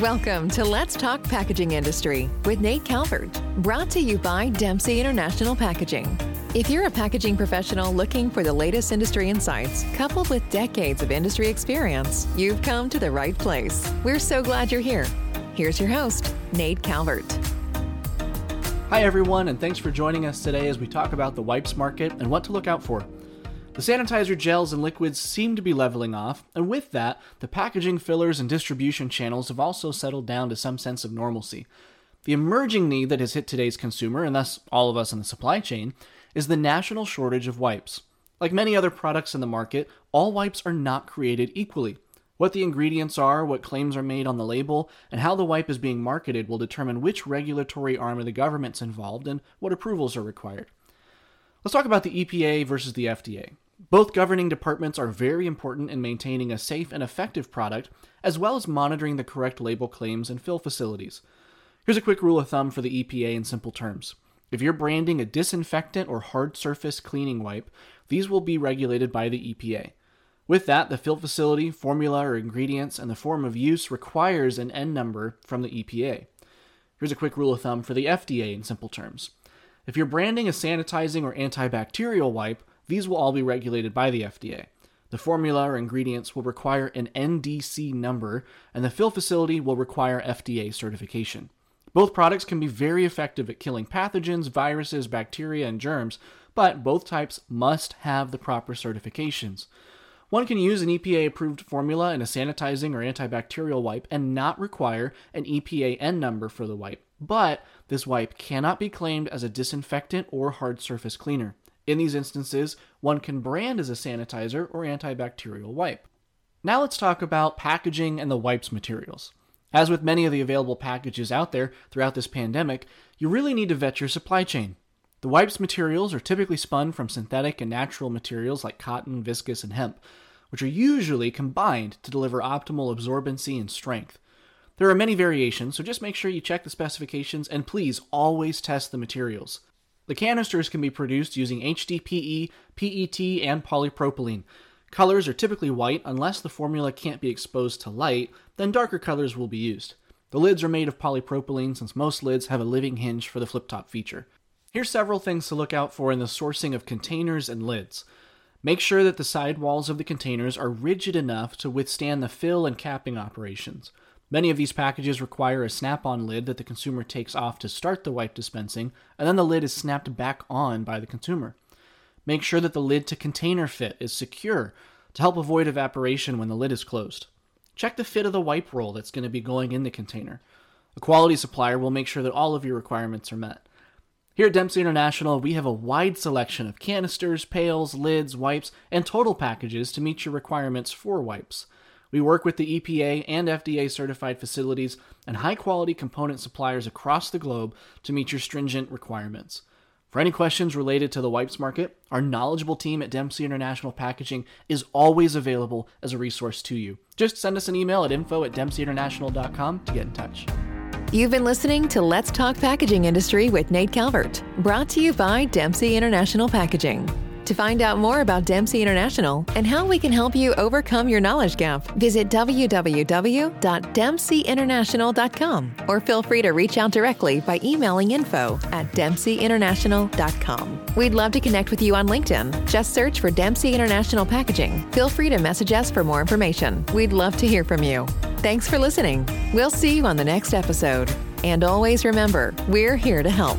Welcome to Let's Talk Packaging Industry with Nate Calvert, brought to you by Dempsey International Packaging. If you're a packaging professional looking for the latest industry insights, coupled with decades of industry experience, you've come to the right place. We're so glad you're here. Here's your host, Nate Calvert. Hi, everyone, and thanks for joining us today as we talk about the wipes market and what to look out for. The sanitizer gels and liquids seem to be leveling off, and with that, the packaging fillers and distribution channels have also settled down to some sense of normalcy. The emerging need that has hit today's consumer, and thus all of us in the supply chain, is the national shortage of wipes. Like many other products in the market, all wipes are not created equally. What the ingredients are, what claims are made on the label, and how the wipe is being marketed will determine which regulatory arm of the government's involved and what approvals are required. Let's talk about the EPA versus the FDA. Both governing departments are very important in maintaining a safe and effective product, as well as monitoring the correct label claims and fill facilities. Here's a quick rule of thumb for the EPA in simple terms. If you're branding a disinfectant or hard surface cleaning wipe, these will be regulated by the EPA. With that, the fill facility, formula, or ingredients, and the form of use requires an N number from the EPA. Here's a quick rule of thumb for the FDA in simple terms. If you're branding is sanitizing or antibacterial wipe, these will all be regulated by the FDA. The formula or ingredients will require an NDC number, and the fill facility will require FDA certification. Both products can be very effective at killing pathogens, viruses, bacteria, and germs, but both types must have the proper certifications. One can use an EPA approved formula in a sanitizing or antibacterial wipe and not require an EPA N number for the wipe, but this wipe cannot be claimed as a disinfectant or hard surface cleaner. In these instances, one can brand as a sanitizer or antibacterial wipe. Now let's talk about packaging and the wipes materials. As with many of the available packages out there throughout this pandemic, you really need to vet your supply chain. The wipes materials are typically spun from synthetic and natural materials like cotton, viscose, and hemp, which are usually combined to deliver optimal absorbency and strength. There are many variations, so just make sure you check the specifications and please always test the materials. The canisters can be produced using HDPE, PET, and polypropylene. Colors are typically white unless the formula can't be exposed to light, then darker colors will be used. The lids are made of polypropylene since most lids have a living hinge for the flip top feature. Here's several things to look out for in the sourcing of containers and lids. Make sure that the side walls of the containers are rigid enough to withstand the fill and capping operations. Many of these packages require a snap on lid that the consumer takes off to start the wipe dispensing, and then the lid is snapped back on by the consumer. Make sure that the lid to container fit is secure to help avoid evaporation when the lid is closed. Check the fit of the wipe roll that's going to be going in the container. A quality supplier will make sure that all of your requirements are met. Here at Dempsey International, we have a wide selection of canisters, pails, lids, wipes, and total packages to meet your requirements for wipes. We work with the EPA and FDA certified facilities and high quality component suppliers across the globe to meet your stringent requirements. For any questions related to the wipes market, our knowledgeable team at Dempsey International Packaging is always available as a resource to you. Just send us an email at info at dempseyinternational.com to get in touch. You've been listening to Let's Talk Packaging Industry with Nate Calvert, brought to you by Dempsey International Packaging. To find out more about Dempsey International and how we can help you overcome your knowledge gap, visit www.dempseyinternational.com or feel free to reach out directly by emailing info at dempseyinternational.com. We'd love to connect with you on LinkedIn. Just search for Dempsey International Packaging. Feel free to message us for more information. We'd love to hear from you. Thanks for listening. We'll see you on the next episode. And always remember, we're here to help.